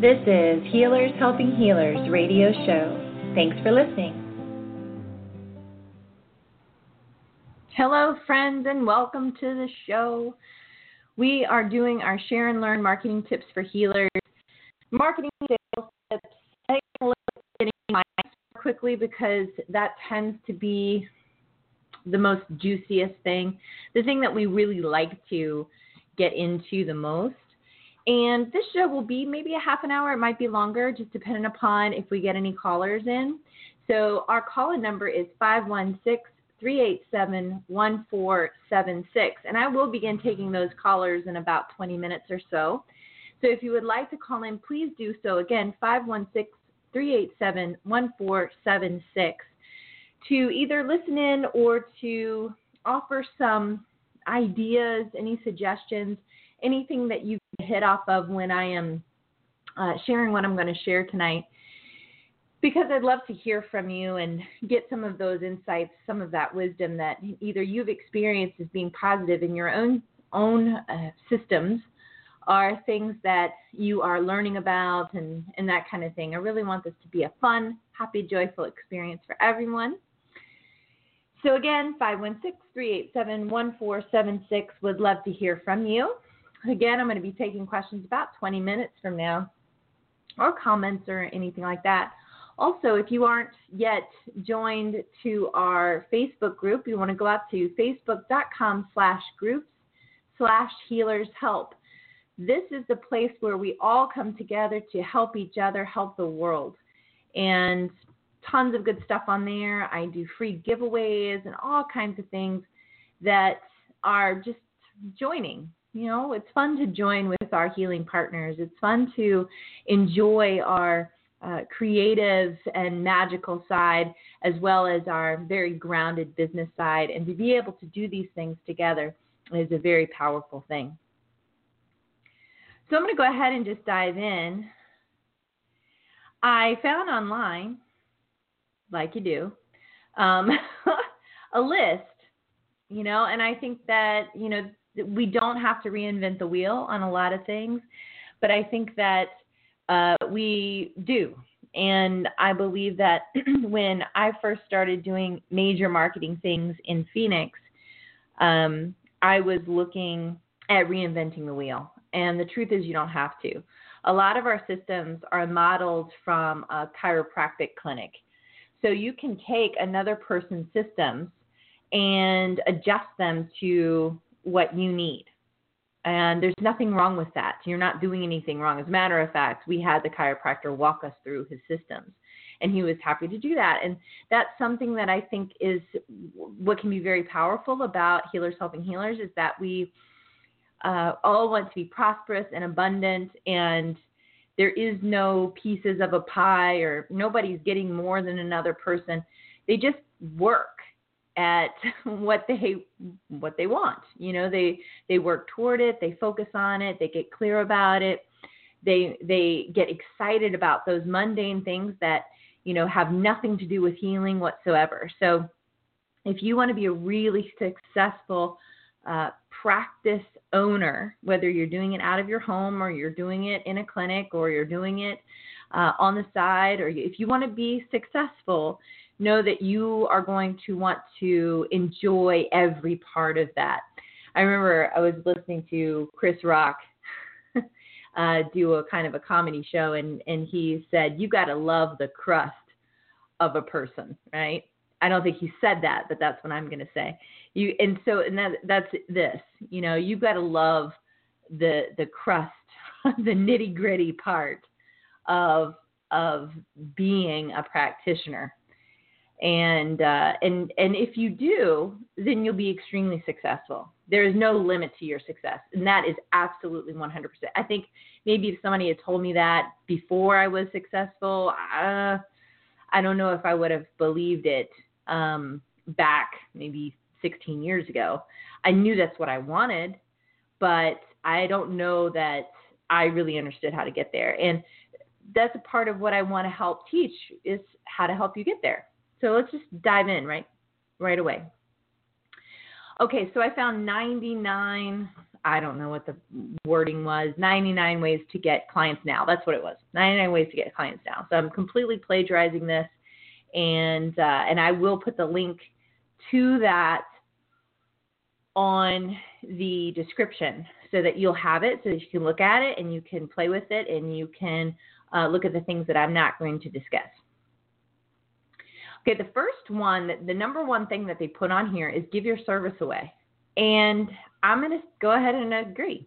This is Healers Helping Healers radio show. Thanks for listening. Hello, friends, and welcome to the show. We are doing our share and learn marketing tips for healers, marketing sales tips. I little quickly because that tends to be the most juiciest thing, the thing that we really like to get into the most. And this show will be maybe a half an hour. It might be longer, just depending upon if we get any callers in. So our call in number is 516 387 1476. And I will begin taking those callers in about 20 minutes or so. So if you would like to call in, please do so. Again, 516 387 1476 to either listen in or to offer some ideas, any suggestions, anything that you hit off of when I am uh, sharing what I'm going to share tonight. Because I'd love to hear from you and get some of those insights, some of that wisdom that either you've experienced as being positive in your own own uh, systems, are things that you are learning about and, and that kind of thing. I really want this to be a fun, happy, joyful experience for everyone. So again, 516-387-1476 would love to hear from you. Again, I'm going to be taking questions about 20 minutes from now or comments or anything like that. Also, if you aren't yet joined to our Facebook group, you want to go out to facebook.com slash groups slash healers help. This is the place where we all come together to help each other, help the world. And tons of good stuff on there. I do free giveaways and all kinds of things that are just joining. You know, it's fun to join with our healing partners. It's fun to enjoy our uh, creative and magical side as well as our very grounded business side. And to be able to do these things together is a very powerful thing. So I'm going to go ahead and just dive in. I found online like you do, um, a list, you know, and I think that, you know, we don't have to reinvent the wheel on a lot of things, but I think that uh, we do. And I believe that when I first started doing major marketing things in Phoenix, um, I was looking at reinventing the wheel. And the truth is, you don't have to. A lot of our systems are modeled from a chiropractic clinic. So you can take another person's systems and adjust them to what you need. And there's nothing wrong with that. You're not doing anything wrong. As a matter of fact, we had the chiropractor walk us through his systems, and he was happy to do that. And that's something that I think is what can be very powerful about Healers Helping Healers is that we uh, all want to be prosperous and abundant and there is no pieces of a pie or nobody's getting more than another person. They just work at what they what they want. You know, they they work toward it, they focus on it, they get clear about it. They they get excited about those mundane things that, you know, have nothing to do with healing whatsoever. So if you want to be a really successful uh, practice owner, whether you're doing it out of your home or you're doing it in a clinic or you're doing it uh, on the side, or if you want to be successful, know that you are going to want to enjoy every part of that. I remember I was listening to Chris Rock uh, do a kind of a comedy show, and, and he said, You got to love the crust of a person, right? I don't think he said that, but that's what I'm going to say. You and so and that that's this. You know, you've got to love the the crust, the nitty gritty part of of being a practitioner. And uh, and and if you do, then you'll be extremely successful. There is no limit to your success, and that is absolutely 100%. I think maybe if somebody had told me that before I was successful, uh, I don't know if I would have believed it um, back maybe 16 years ago. I knew that's what I wanted, but I don't know that I really understood how to get there. And that's a part of what I want to help teach is how to help you get there. So let's just dive in right right away. Okay, so I found 99 I don't know what the wording was, 99 ways to get clients now. That's what it was. 99 ways to get clients now. So I'm completely plagiarizing this and uh, and I will put the link to that on the description so that you'll have it so that you can look at it and you can play with it and you can uh, look at the things that I'm not going to discuss. Okay, the first one, the number one thing that they put on here is give your service away. And I'm going to go ahead and agree.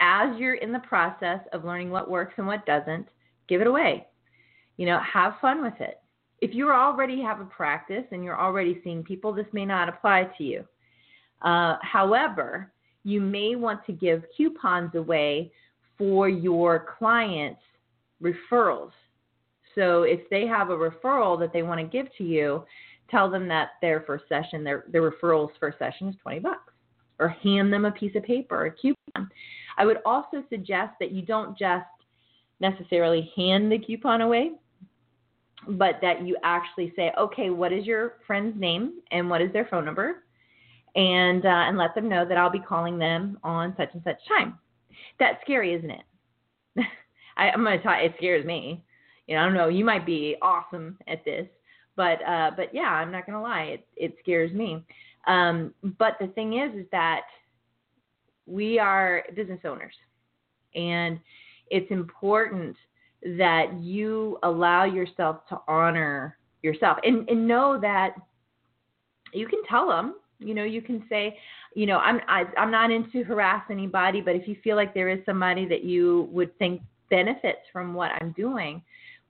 As you're in the process of learning what works and what doesn't, give it away. You know, have fun with it. If you already have a practice and you're already seeing people, this may not apply to you. Uh, however, you may want to give coupons away for your clients' referrals. So if they have a referral that they want to give to you, tell them that their first session, their, their referral's first session is 20 bucks or hand them a piece of paper a coupon. I would also suggest that you don't just necessarily hand the coupon away, but that you actually say, okay, what is your friend's name and what is their phone number? And, uh, and let them know that I'll be calling them on such and such time. That's scary, isn't it? I, am going to talk, it scares me. You know, I don't know, you might be awesome at this, but, uh, but yeah, I'm not to lie, it, it scares me. Um, but the thing is, is that we are business owners, and it's important that you allow yourself to honor yourself. And, and know that you can tell them you know you can say you know i'm I, i'm not into harass anybody but if you feel like there is somebody that you would think benefits from what i'm doing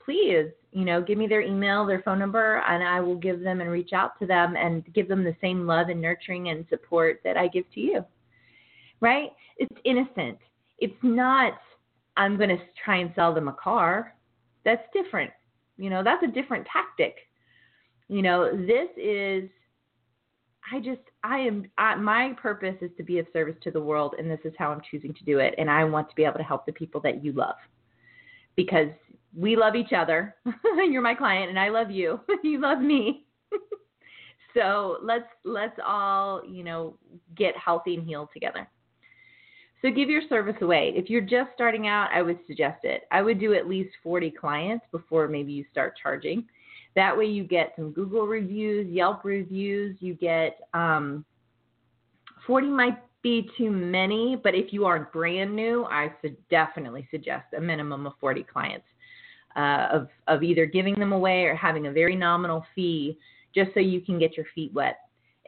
please, you know, give me their email, their phone number, and I will give them and reach out to them and give them the same love and nurturing and support that I give to you. Right? It's innocent. It's not, I'm going to try and sell them a car. That's different. You know, that's a different tactic. You know, this is, I just, I am, I, my purpose is to be of service to the world, and this is how I'm choosing to do it. And I want to be able to help the people that you love because we love each other. You're my client and I love you. you love me. so let's let's all, you know, get healthy and healed together. So give your service away. If you're just starting out, I would suggest it. I would do at least 40 clients before maybe you start charging. That way you get some Google reviews, Yelp reviews, you get um, 40 might be too many, but if you are brand new, I should definitely suggest a minimum of 40 clients uh, of of either giving them away or having a very nominal fee just so you can get your feet wet.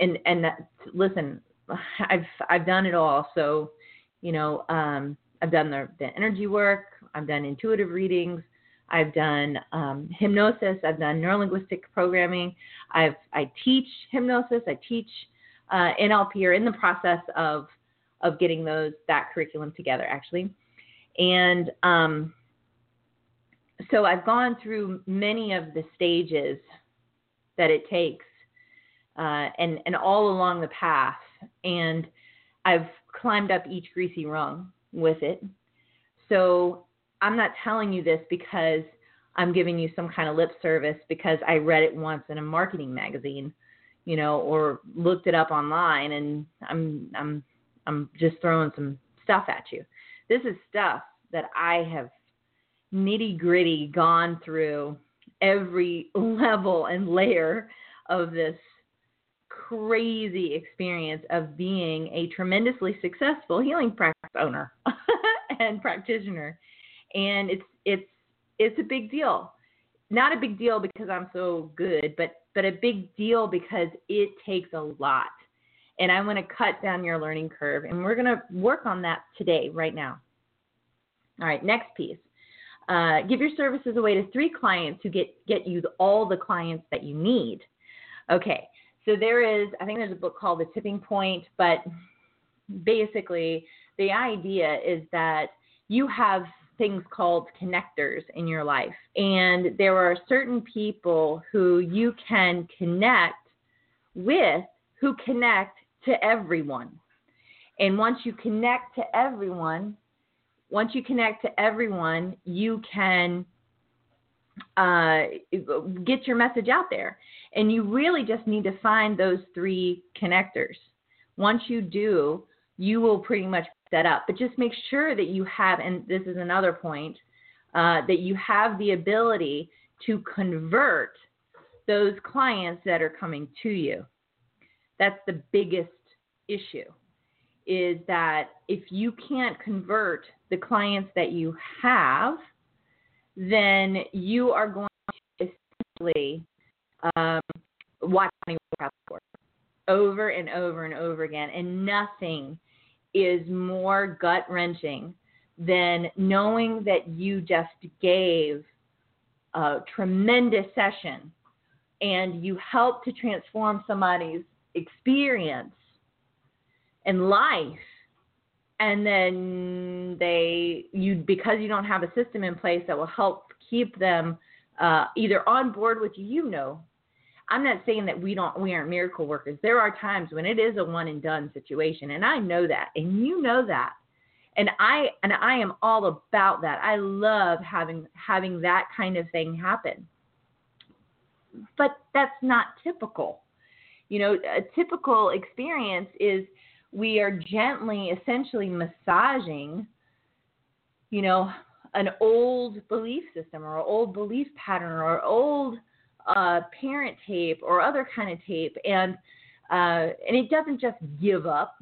And and that, listen, I've I've done it all. So you know, um, I've done the, the energy work. I've done intuitive readings. I've done um, hypnosis. I've done neurolinguistic programming. I've I teach hypnosis. I teach uh, NLP or in the process of of getting those that curriculum together actually, and um, so I've gone through many of the stages that it takes, uh, and and all along the path, and I've climbed up each greasy rung with it. So I'm not telling you this because I'm giving you some kind of lip service because I read it once in a marketing magazine, you know, or looked it up online, and I'm I'm I'm just throwing some stuff at you. This is stuff that I have nitty gritty gone through every level and layer of this crazy experience of being a tremendously successful healing practice owner and practitioner. And it's it's it's a big deal. Not a big deal because i'm so good but but a big deal because it takes a lot. And i want to cut down your learning curve and we're going to work on that today right now. All right next piece uh, give your services away to three clients who get get you all the clients that you need. Okay, so there is, I think there's a book called The Tipping Point, but basically the idea is that you have things called connectors in your life, and there are certain people who you can connect with who connect to everyone. And once you connect to everyone, once you connect to everyone, you can uh, get your message out there. And you really just need to find those three connectors. Once you do, you will pretty much set up. But just make sure that you have, and this is another point, uh, that you have the ability to convert those clients that are coming to you. That's the biggest issue is that if you can't convert the clients that you have, then you are going to essentially um, watch money work over and over and over again. And nothing is more gut wrenching than knowing that you just gave a tremendous session and you helped to transform somebody's experience and life and then they you because you don't have a system in place that will help keep them uh, either on board with you you know. I'm not saying that we don't we aren't miracle workers. There are times when it is a one and done situation and i know that and you know that. And i and i am all about that. I love having having that kind of thing happen. But that's not typical. You know a typical experience is we are gently, essentially massaging, you know, an old belief system or old belief pattern or old uh, parent tape or other kind of tape, and uh, and it doesn't just give up.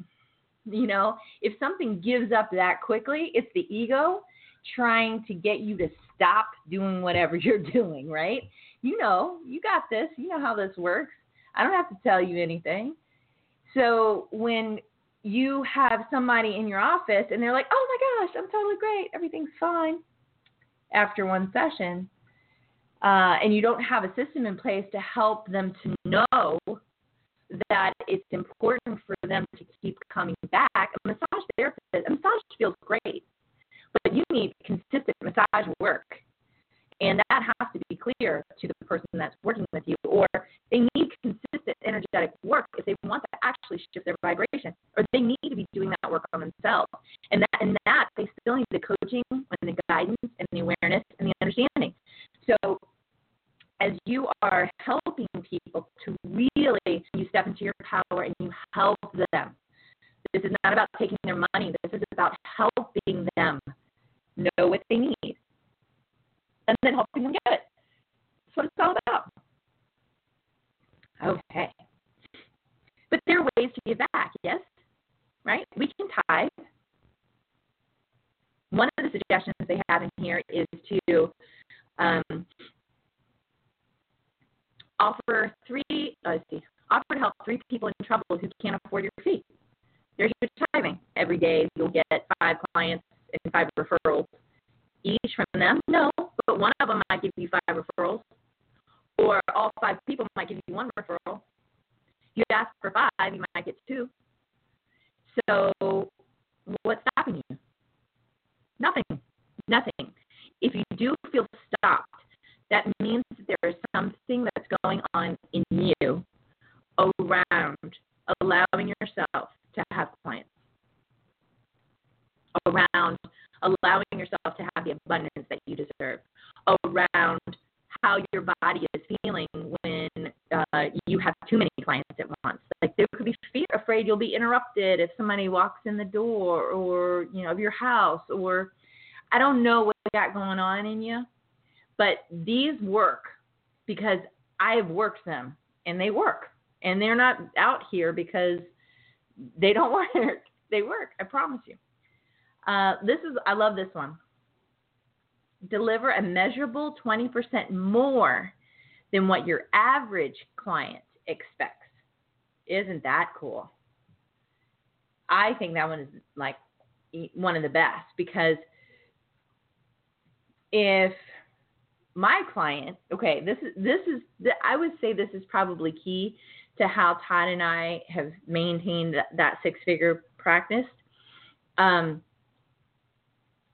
You know, if something gives up that quickly, it's the ego trying to get you to stop doing whatever you're doing, right? You know, you got this. You know how this works. I don't have to tell you anything. So when you have somebody in your office and they're like, oh my gosh, I'm totally great. Everything's fine after one session. Uh, and you don't have a system in place to help them to know that it's important for them to keep coming back. A massage therapist, a massage feels great, but you need consistent massage work. And that has to be clear to the person that's working with you, or they need consistent energetic work if they want actually shift their vibration, or they need to be doing that work on themselves. And that, and that they still need the coaching and the guidance and the awareness and the understanding. So, as you are helping people to really, you step into your power and you help them. This is not about taking their money. This is about helping them know what they need and then helping them get it. That's what it's all about. Okay. There are ways to give back, yes? Right? We can tithe. One of the suggestions they have in here is to um, offer three, uh, let's see, offer to help three people in trouble who can't afford your fee. There's your tithing. Every day you'll get five clients and five referrals each from them. No, but one of them might give you five somebody walks in the door or you know of your house, or I don't know what you got going on in you, but these work because I've worked them and they work, and they're not out here because they don't work. They work. I promise you. Uh, this is, I love this one. Deliver a measurable 20% more than what your average client expects. Isn't that cool? I think that one is like one of the best because if my client, okay, this is this is I would say this is probably key to how Todd and I have maintained that six figure practice. Um,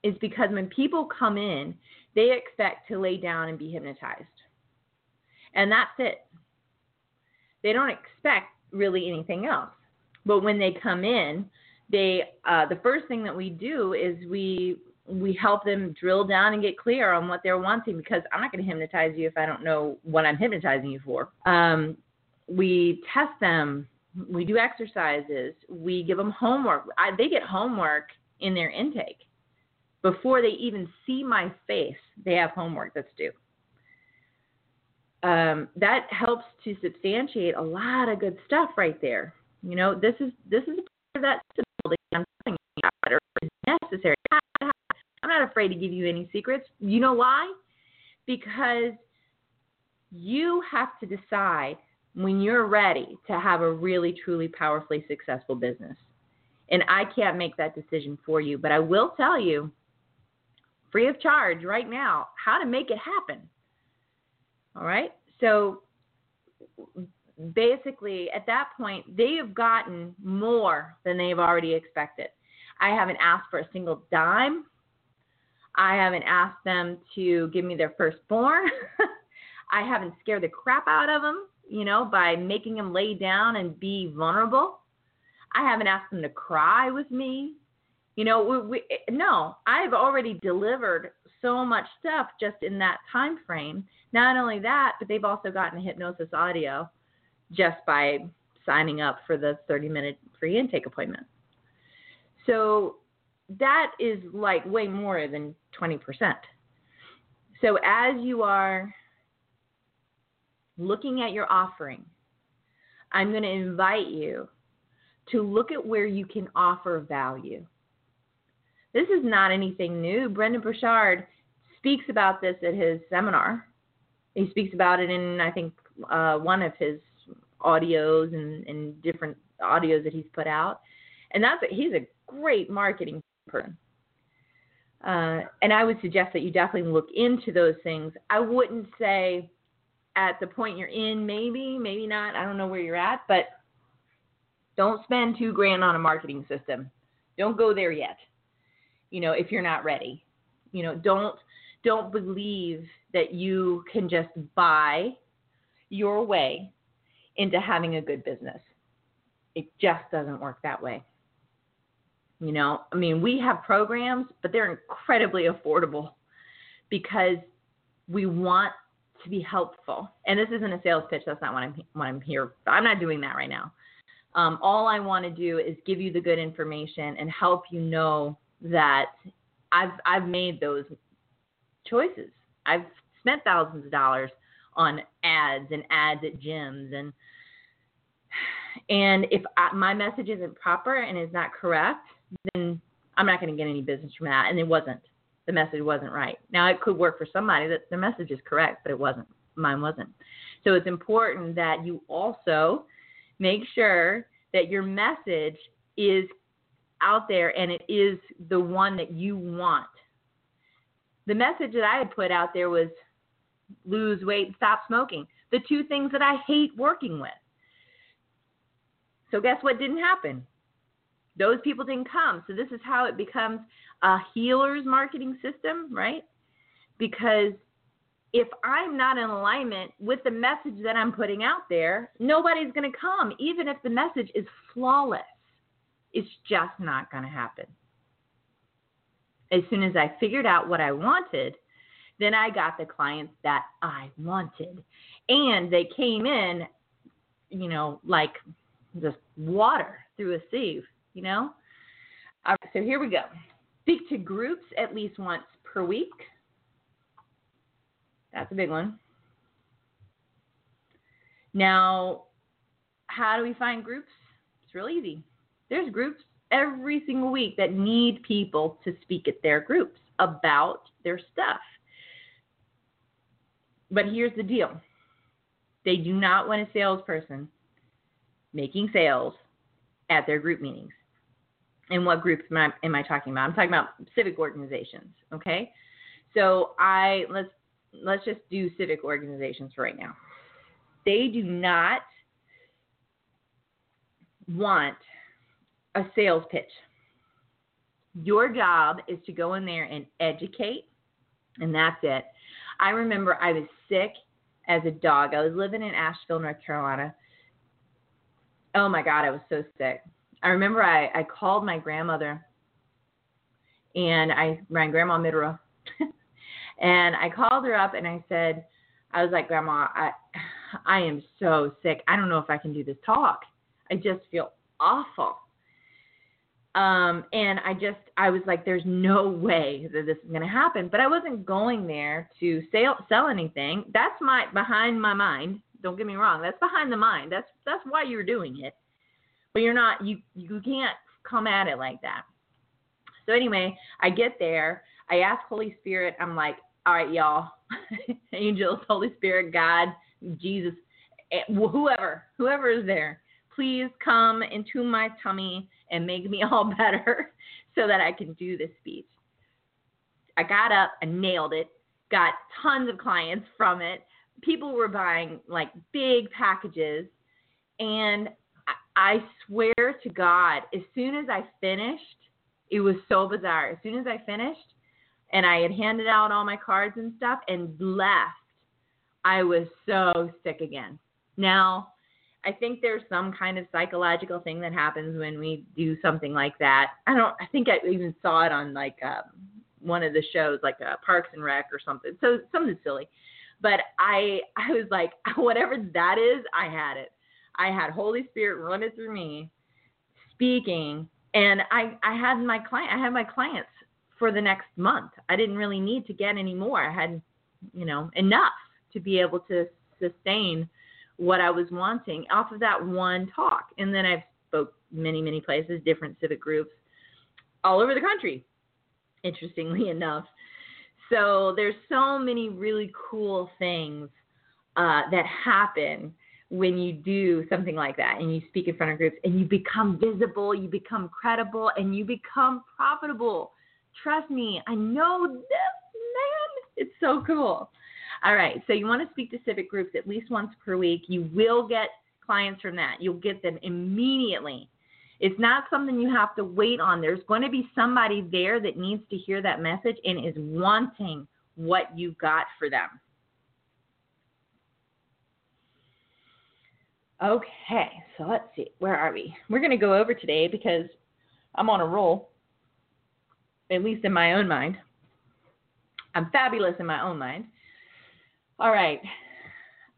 is because when people come in, they expect to lay down and be hypnotized. And that's it. They don't expect really anything else. But when they come in, they uh, the first thing that we do is we we help them drill down and get clear on what they're wanting because I'm not going to hypnotize you if I don't know what I'm hypnotizing you for. Um, we test them We do exercises. We give them homework. I, they get homework in their intake before they even see my face. They have homework that's due. Um, that helps to substantiate a lot of good stuff right there. You know, this is this is a part of that stability I'm necessary. I'm not afraid to give you any secrets. You know why? Because you have to decide when you're ready to have a really, truly, powerfully successful business. And I can't make that decision for you, but I will tell you, free of charge right now, how to make it happen. All right? So basically, at that point, they have gotten more than they've already expected. I haven't asked for a single dime. I haven't asked them to give me their firstborn. I haven't scared the crap out of them, you know, by making them lay down and be vulnerable. I haven't asked them to cry with me. You know, we, we, no, I've already delivered so much stuff just in that time frame. Not only that, but they've also gotten hypnosis audio just by signing up for the 30 minute free intake appointment. So that is like way more than 20%. So as you are looking at your offering, I'm going to invite you to look at where you can offer value. This is not anything new. Brendon Burchard speaks about this at his seminar. He speaks about it in, I think, uh, one of his audios and, and different audios that he's put out. And that's he's a great marketing person. Uh, and I would suggest that you definitely look into those things. I wouldn't say at the point you're in, maybe, maybe not. I don't know where you're at, but don't spend two grand on a marketing system. Don't go there yet. You know, if you're not ready. You know, don't don't believe that you can just buy your way into having a good business. It just doesn't work that way. You know, I mean, we have programs, but they're incredibly affordable because we want to be helpful. And this isn't a sales pitch. That's not what I'm what I'm here. I'm not doing that right now. Um, all I want to do is give you the good information and help you know that I've I've made those choices. I've spent thousands of dollars on ads and ads at gyms and and if I, my message isn't proper and is not correct, then I'm not going to get any business from that. And it wasn't. The message wasn't right. Now it could work for somebody that the message is correct, but it wasn't. Mine wasn't. So it's important that you also make sure that your message is out there and it is the one that you want. The message that I had put out there was lose weight and stop smoking. The two things that I hate working with. So guess what didn't happen? Those people didn't come. So this is how it becomes a healer's marketing system, right? Because if I'm not in alignment with the message that I'm putting out there, nobody's going to come, even if the message is flawless. It's just not going to happen. As soon as I figured out what I wanted, then I got the clients that I wanted. And they came in, you know, like just water through a sieve, you know? All right, so here we go. Speak to groups at least once per week. That's a big one. Now, how do we find groups? It's real easy. There's groups every single week that need people to speak at their groups about their stuff. But here's the deal they do not want a salesperson making sales at their group meetings. And what groups am I, am I talking about? I'm talking about civic organizations. Okay, so I let's let's just do civic organizations right now. They do not want a sales pitch. Your job is to go in there and educate, and that's it. I remember I was sick as a dog. I was living in Asheville, North Carolina. Oh my God, I was so sick. I remember I, I called my grandmother and I my grandma Midra and I called her up and I said, I was like, Grandma, I I am so sick. I don't know if I can do this talk. I just feel awful. Um, and I just, I was like, there's no way that this is going to happen. But I wasn't going there to sell, sell anything. That's my, behind my mind. Don't get me wrong. That's behind the mind. That's, that's why you're doing it. But you're not, you, you can't come at it like that. So anyway, I get there. I ask Holy Spirit, I'm like, all right, y'all, angels, Holy Spirit, God, Jesus, eh, whoever, whoever is there, please come into my tummy and make me all better so that I can do this speech. I got up and nailed it, got tons of clients from it. People were buying like big packages. And I swear to God, as soon as I finished, it was so bizarre. As soon as I finished and I had handed out all my cards and stuff and left, I was so sick again. Now, I think there's some kind of psychological thing that happens when we do something like that. I don't. I think I even saw it on like um, one of the shows, like uh, Parks and Rec or something. So something silly. But I, I was like, whatever that is, I had it. I had Holy Spirit running through me, speaking, and I, I had my client. I had my clients for the next month. I didn't really need to get any more. I had, you know, enough to be able to sustain what I was wanting off of that one talk. And then I've spoke many, many places, different civic groups all over the country, interestingly enough. So there's so many really cool things uh, that happen when you do something like that and you speak in front of groups and you become visible, you become credible, and you become profitable. Trust me, I know this, man. It's so cool. All right. So you want to speak to civic groups at least once per week. You will get clients from that. You'll get them immediately. It's not something you have to wait on. There's going to be somebody there that needs to hear that message and is wanting what you got for them. Okay, so let's see. Where are we? We're going to go over today because I'm on a roll, at least in my own mind. I'm fabulous in my own mind. All right.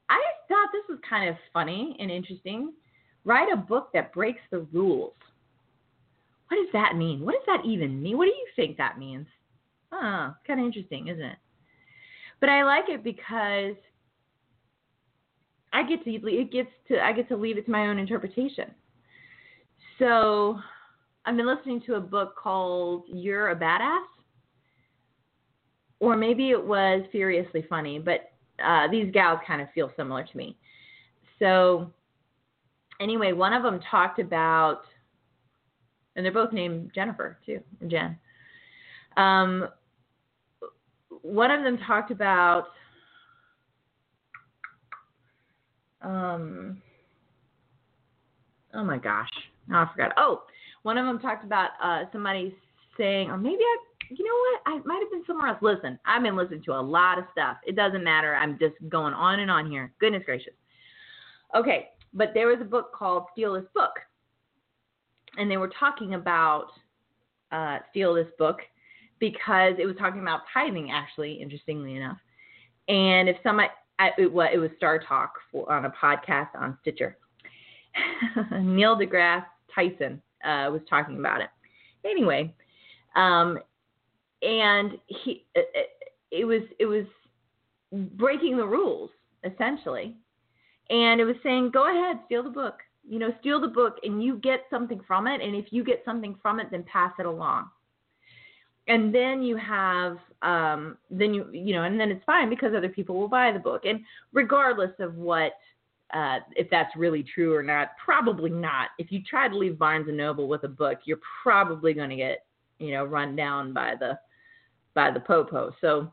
I thought this was kind of funny and interesting. Write a book that breaks the rules. What does that mean? What does that even mean? What do you think that means? Huh, kind of interesting, isn't it? But I like it because I get to it gets to I get to leave it to my own interpretation. So I've been listening to a book called You're a Badass. Or maybe it was Furiously Funny, but uh, these gals kind of feel similar to me. So, anyway, one of them talked about, and they're both named Jennifer too, Jen. Um, one of them talked about, um, oh my gosh, now I forgot. Oh, one of them talked about uh, somebody saying, or maybe I you know what? I might have been somewhere else. Listen, I've been listening to a lot of stuff. It doesn't matter. I'm just going on and on here. Goodness gracious. Okay, but there was a book called Steal This Book. And they were talking about uh, Steal This Book because it was talking about tithing, actually, interestingly enough. And if somebody, it, it was Star Talk for, on a podcast on Stitcher. Neil deGrasse Tyson uh, was talking about it. Anyway, um, and he it, it was it was breaking the rules essentially. And it was saying go ahead steal the book. You know steal the book and you get something from it. And if you get something from it then pass it along. And then you have um then you you know and then it's fine because other people will buy the book. And regardless of what uh, if that's really true or not, probably not. If you try to leave Barnes and Noble with a book, you're probably going to get, you know, run down by the by the popo. So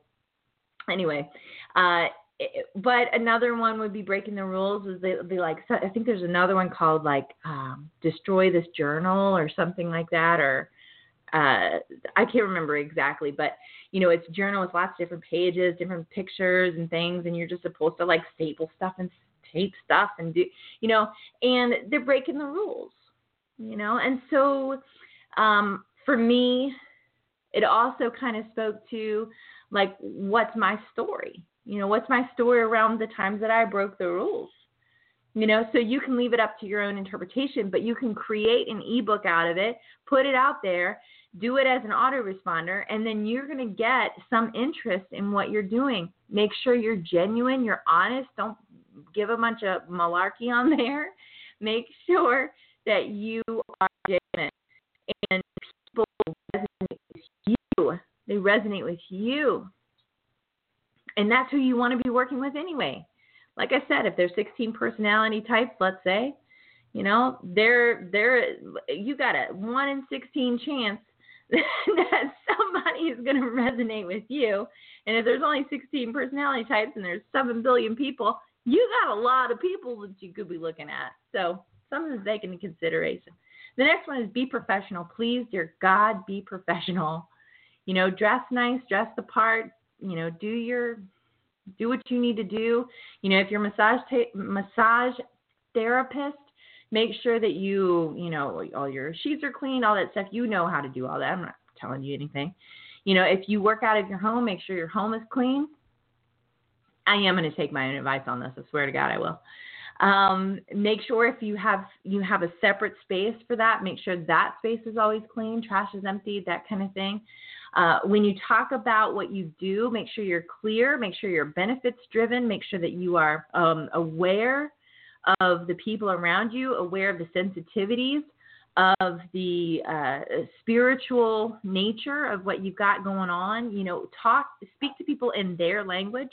anyway, uh, but another one would be breaking the rules. Is they would be like I think there's another one called like um, destroy this journal or something like that, or uh, I can't remember exactly, but you know it's journal with lots of different pages, different pictures and things, and you're just supposed to like staple stuff and tape stuff and do you know, and they're breaking the rules, you know, and so um, for me it also kind of spoke to like what's my story you know what's my story around the times that i broke the rules You know, so you can leave it up to your own interpretation, but you can create an ebook out of it, put it out there, do it as an autoresponder, and then you're going to get some interest in what you're doing. Make sure you're genuine, you're honest. Don't give a bunch of malarkey on there. Make sure that you are genuine and people resonate with you. They resonate with you. And that's who you want to be working with anyway. Like I said, if there's 16 personality types, let's say, you know, they're they're you got a 1 in 16 chance that somebody is going to resonate with you. And if there's only 16 personality types and there's 7 billion people, you got a lot of people that you could be looking at. So something to take into consideration. The next one is be professional. Please, dear God, be professional. You know, dress nice, dress the part. You know, do your do what you need to do. You know, if you're massage ta- massage therapist, make sure that you you know all your sheets are clean, all that stuff. You know how to do all that. I'm not telling you anything. You know, if you work out of your home, make sure your home is clean. I am going to take my own advice on this. I swear to God, I will. Um, make sure if you have you have a separate space for that, make sure that space is always clean, trash is emptied, that kind of thing. Uh, when you talk about what you do, make sure you're clear, make sure you're benefits driven, make sure that you are um, aware of the people around you, aware of the sensitivities of the uh, spiritual nature of what you've got going on. You know, talk, speak to people in their language.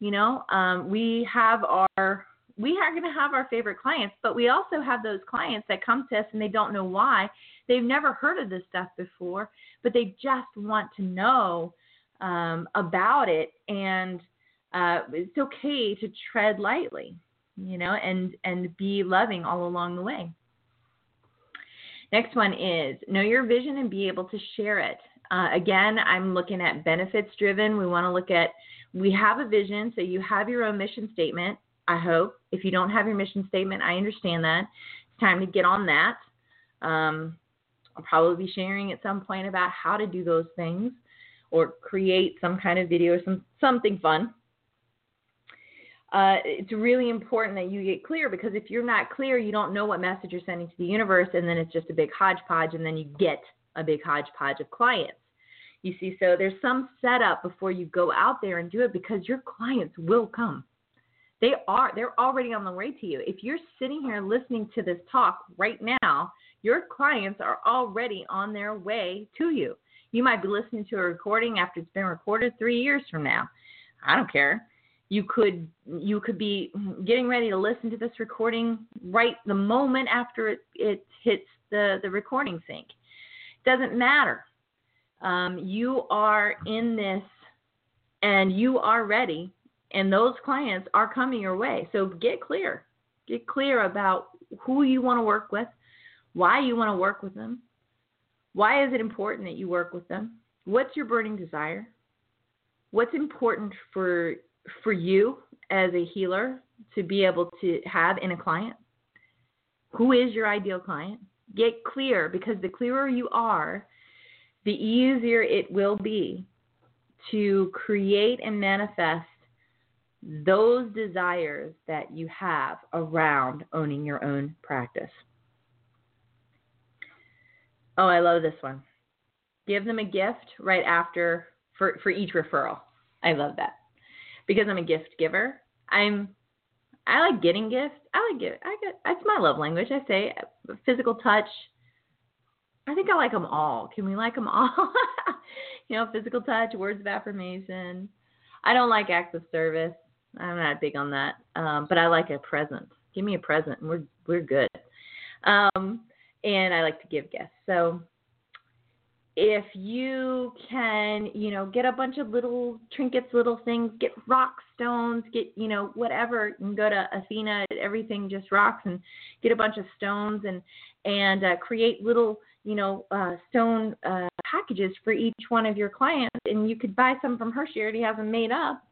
You know, um, we have our we are going to have our favorite clients, but we also have those clients that come to us and they don't know why. They've never heard of this stuff before, but they just want to know um, about it. And uh, it's okay to tread lightly, you know, and and be loving all along the way. Next one is know your vision and be able to share it. Uh, again, I'm looking at benefits driven. We want to look at we have a vision, so you have your own mission statement I hope. If you don't have your mission statement, I understand that. It's time to get on that. Um, I'll probably be sharing at some point about how to do those things or create some kind of video or some something fun. Uh, it's really important that you get clear because if you're not clear, you don't know what message you're sending to the universe, and then it's just a big hodgepodge, and then you get a big hodgepodge of clients. You see, so there's some setup before you go out there and do it because your clients will come. They are they're already on the way to you. If you're sitting here listening to this talk right now, your clients are already on their way to you. You might be listening to a recording after it's been recorded 3 years from now. I don't care. You could you could be getting ready to listen to this recording right the moment after it, it hits the, the recording sync. Doesn't matter. Um, you are in this and you are ready and those clients are coming your way. So get clear. Get clear about who you want to work with, why you want to work with them, why is it important that you work with them, what's your burning desire, what's important for for you as a healer to be able to have in a client. Who is your ideal client? Get clear because the clearer you are, the easier it will be to create and manifest those desires that you have around owning your own practice. Oh, I love this one. Give them a gift right after for, for each referral. I love that. Because I'm a gift giver. I'm I like getting gifts. I like it. I get that's my love language. I say physical touch. I think I like them all. Can we like them all? you know, physical touch, words of affirmation. I don't like acts of service. I'm not big on that, um, but I like a present. Give me a present, and we're we're good. Um, and I like to give gifts. So if you can, you know, get a bunch of little trinkets, little things, get rock stones, get, you know, whatever, and go to Athena, everything just rocks, and get a bunch of stones and and uh, create little, you know, uh, stone uh, packages for each one of your clients, and you could buy some from her. She already has them made up,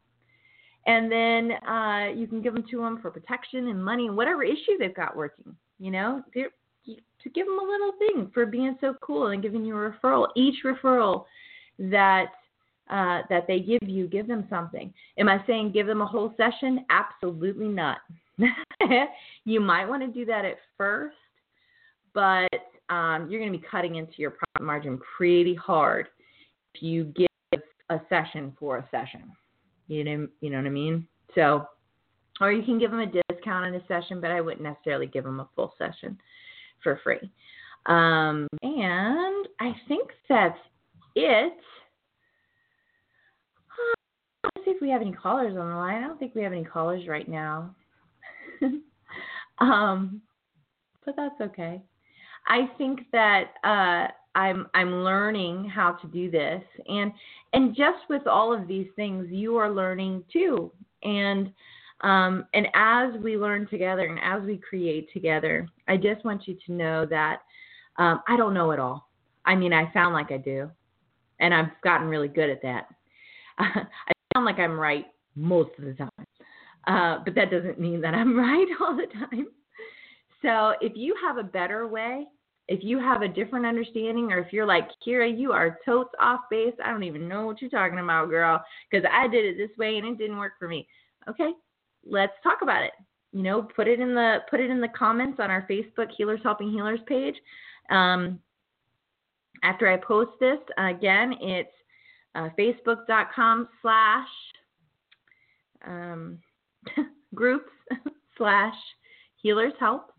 and then uh, you can give them to them for protection and money and whatever issue they've got working. You know, to give them a little thing for being so cool and giving you a referral. Each referral that uh, that they give you, give them something. Am I saying give them a whole session? Absolutely not. you might want to do that at first, but um, you're going to be cutting into your profit margin pretty hard if you give a session for a session. You know, you know what I mean? So, or you can give them a discount on a session, but I wouldn't necessarily give them a full session for free. Um, and I think that's it. Let's see if we have any callers on the line. I don't think we have any callers right now. um, but that's okay. I think that uh, I'm I'm learning how to do this, and and just with all of these things, you are learning too. And um, and as we learn together and as we create together, I just want you to know that um, I don't know it all. I mean, I sound like I do, and I've gotten really good at that. I sound like I'm right most of the time, uh, but that doesn't mean that I'm right all the time. So if you have a better way, if you have a different understanding, or if you're like, Kira, you are totes off base, I don't even know what you're talking about, girl, because I did it this way and it didn't work for me. Okay, let's talk about it. You know, put it in the put it in the comments on our Facebook Healers Helping Healers page. Um, after I post this, again, it's uh, facebook.com slash um, groups slash healers help.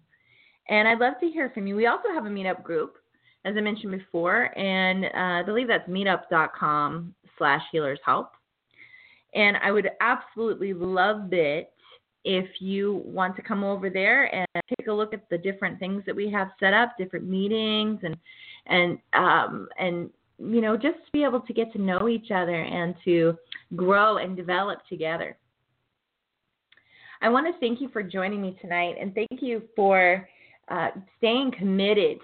And I'd love to hear from you. We also have a meetup group, as I mentioned before, and uh, I believe that's meetup.com slash healers help. And I would absolutely love it if you want to come over there and take a look at the different things that we have set up, different meetings, and and um, and you know just to be able to get to know each other and to grow and develop together. I want to thank you for joining me tonight, and thank you for uh, staying committed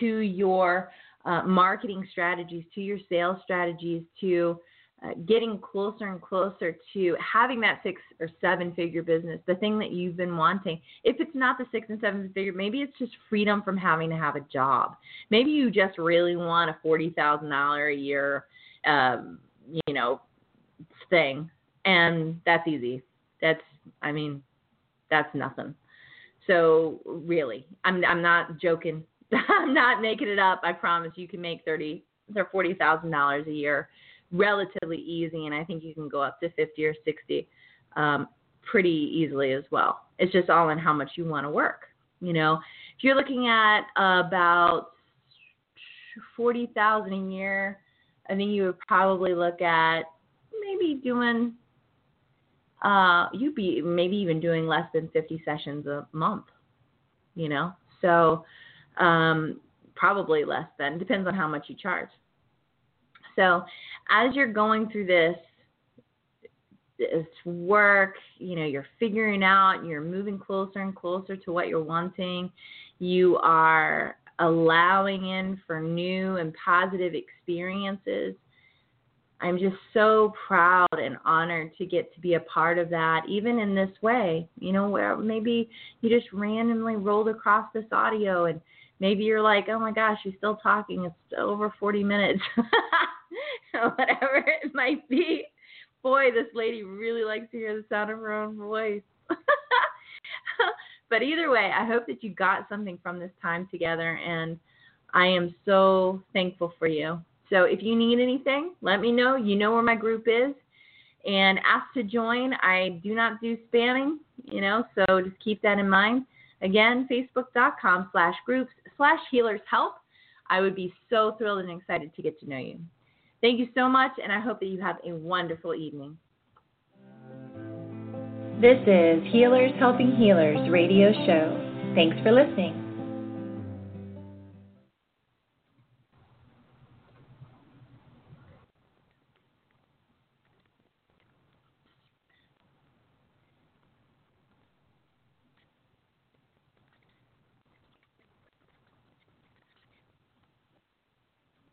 to your uh, marketing strategies, to your sales strategies, to uh, getting closer and closer to having that six or seven figure business, the thing that you've been wanting. If it's not the six and seven figure, maybe it's just freedom from having to have a job. Maybe you just really want a forty thousand dollar a year, um, you know, thing, and that's easy. That's, I mean, that's nothing. So really, I'm I'm not joking. I'm not making it up. I promise you can make thirty or forty thousand dollars a year relatively easy, and I think you can go up to 50 or 60 um, pretty easily as well. It's just all in how much you want to work. You know, if you're looking at about 40,000 a year, I think you would probably look at maybe doing uh you'd be maybe even doing less than 50 sessions a month, you know. So um probably less than depends on how much you charge. So as you're going through this this work, you know, you're figuring out, you're moving closer and closer to what you're wanting. You are allowing in for new and positive experiences. I'm just so proud and honored to get to be a part of that, even in this way, you know, where maybe you just randomly rolled across this audio and maybe you're like, oh my gosh, she's still talking. It's over 40 minutes. whatever it might be. Boy, this lady really likes to hear the sound of her own voice. but either way, I hope that you got something from this time together, and I am so thankful for you. So if you need anything, let me know. You know where my group is. And ask to join. I do not do spamming, you know, so just keep that in mind. Again, facebook.com slash groups slash healers help. I would be so thrilled and excited to get to know you. Thank you so much, and I hope that you have a wonderful evening. This is Healers Helping Healers radio show. Thanks for listening.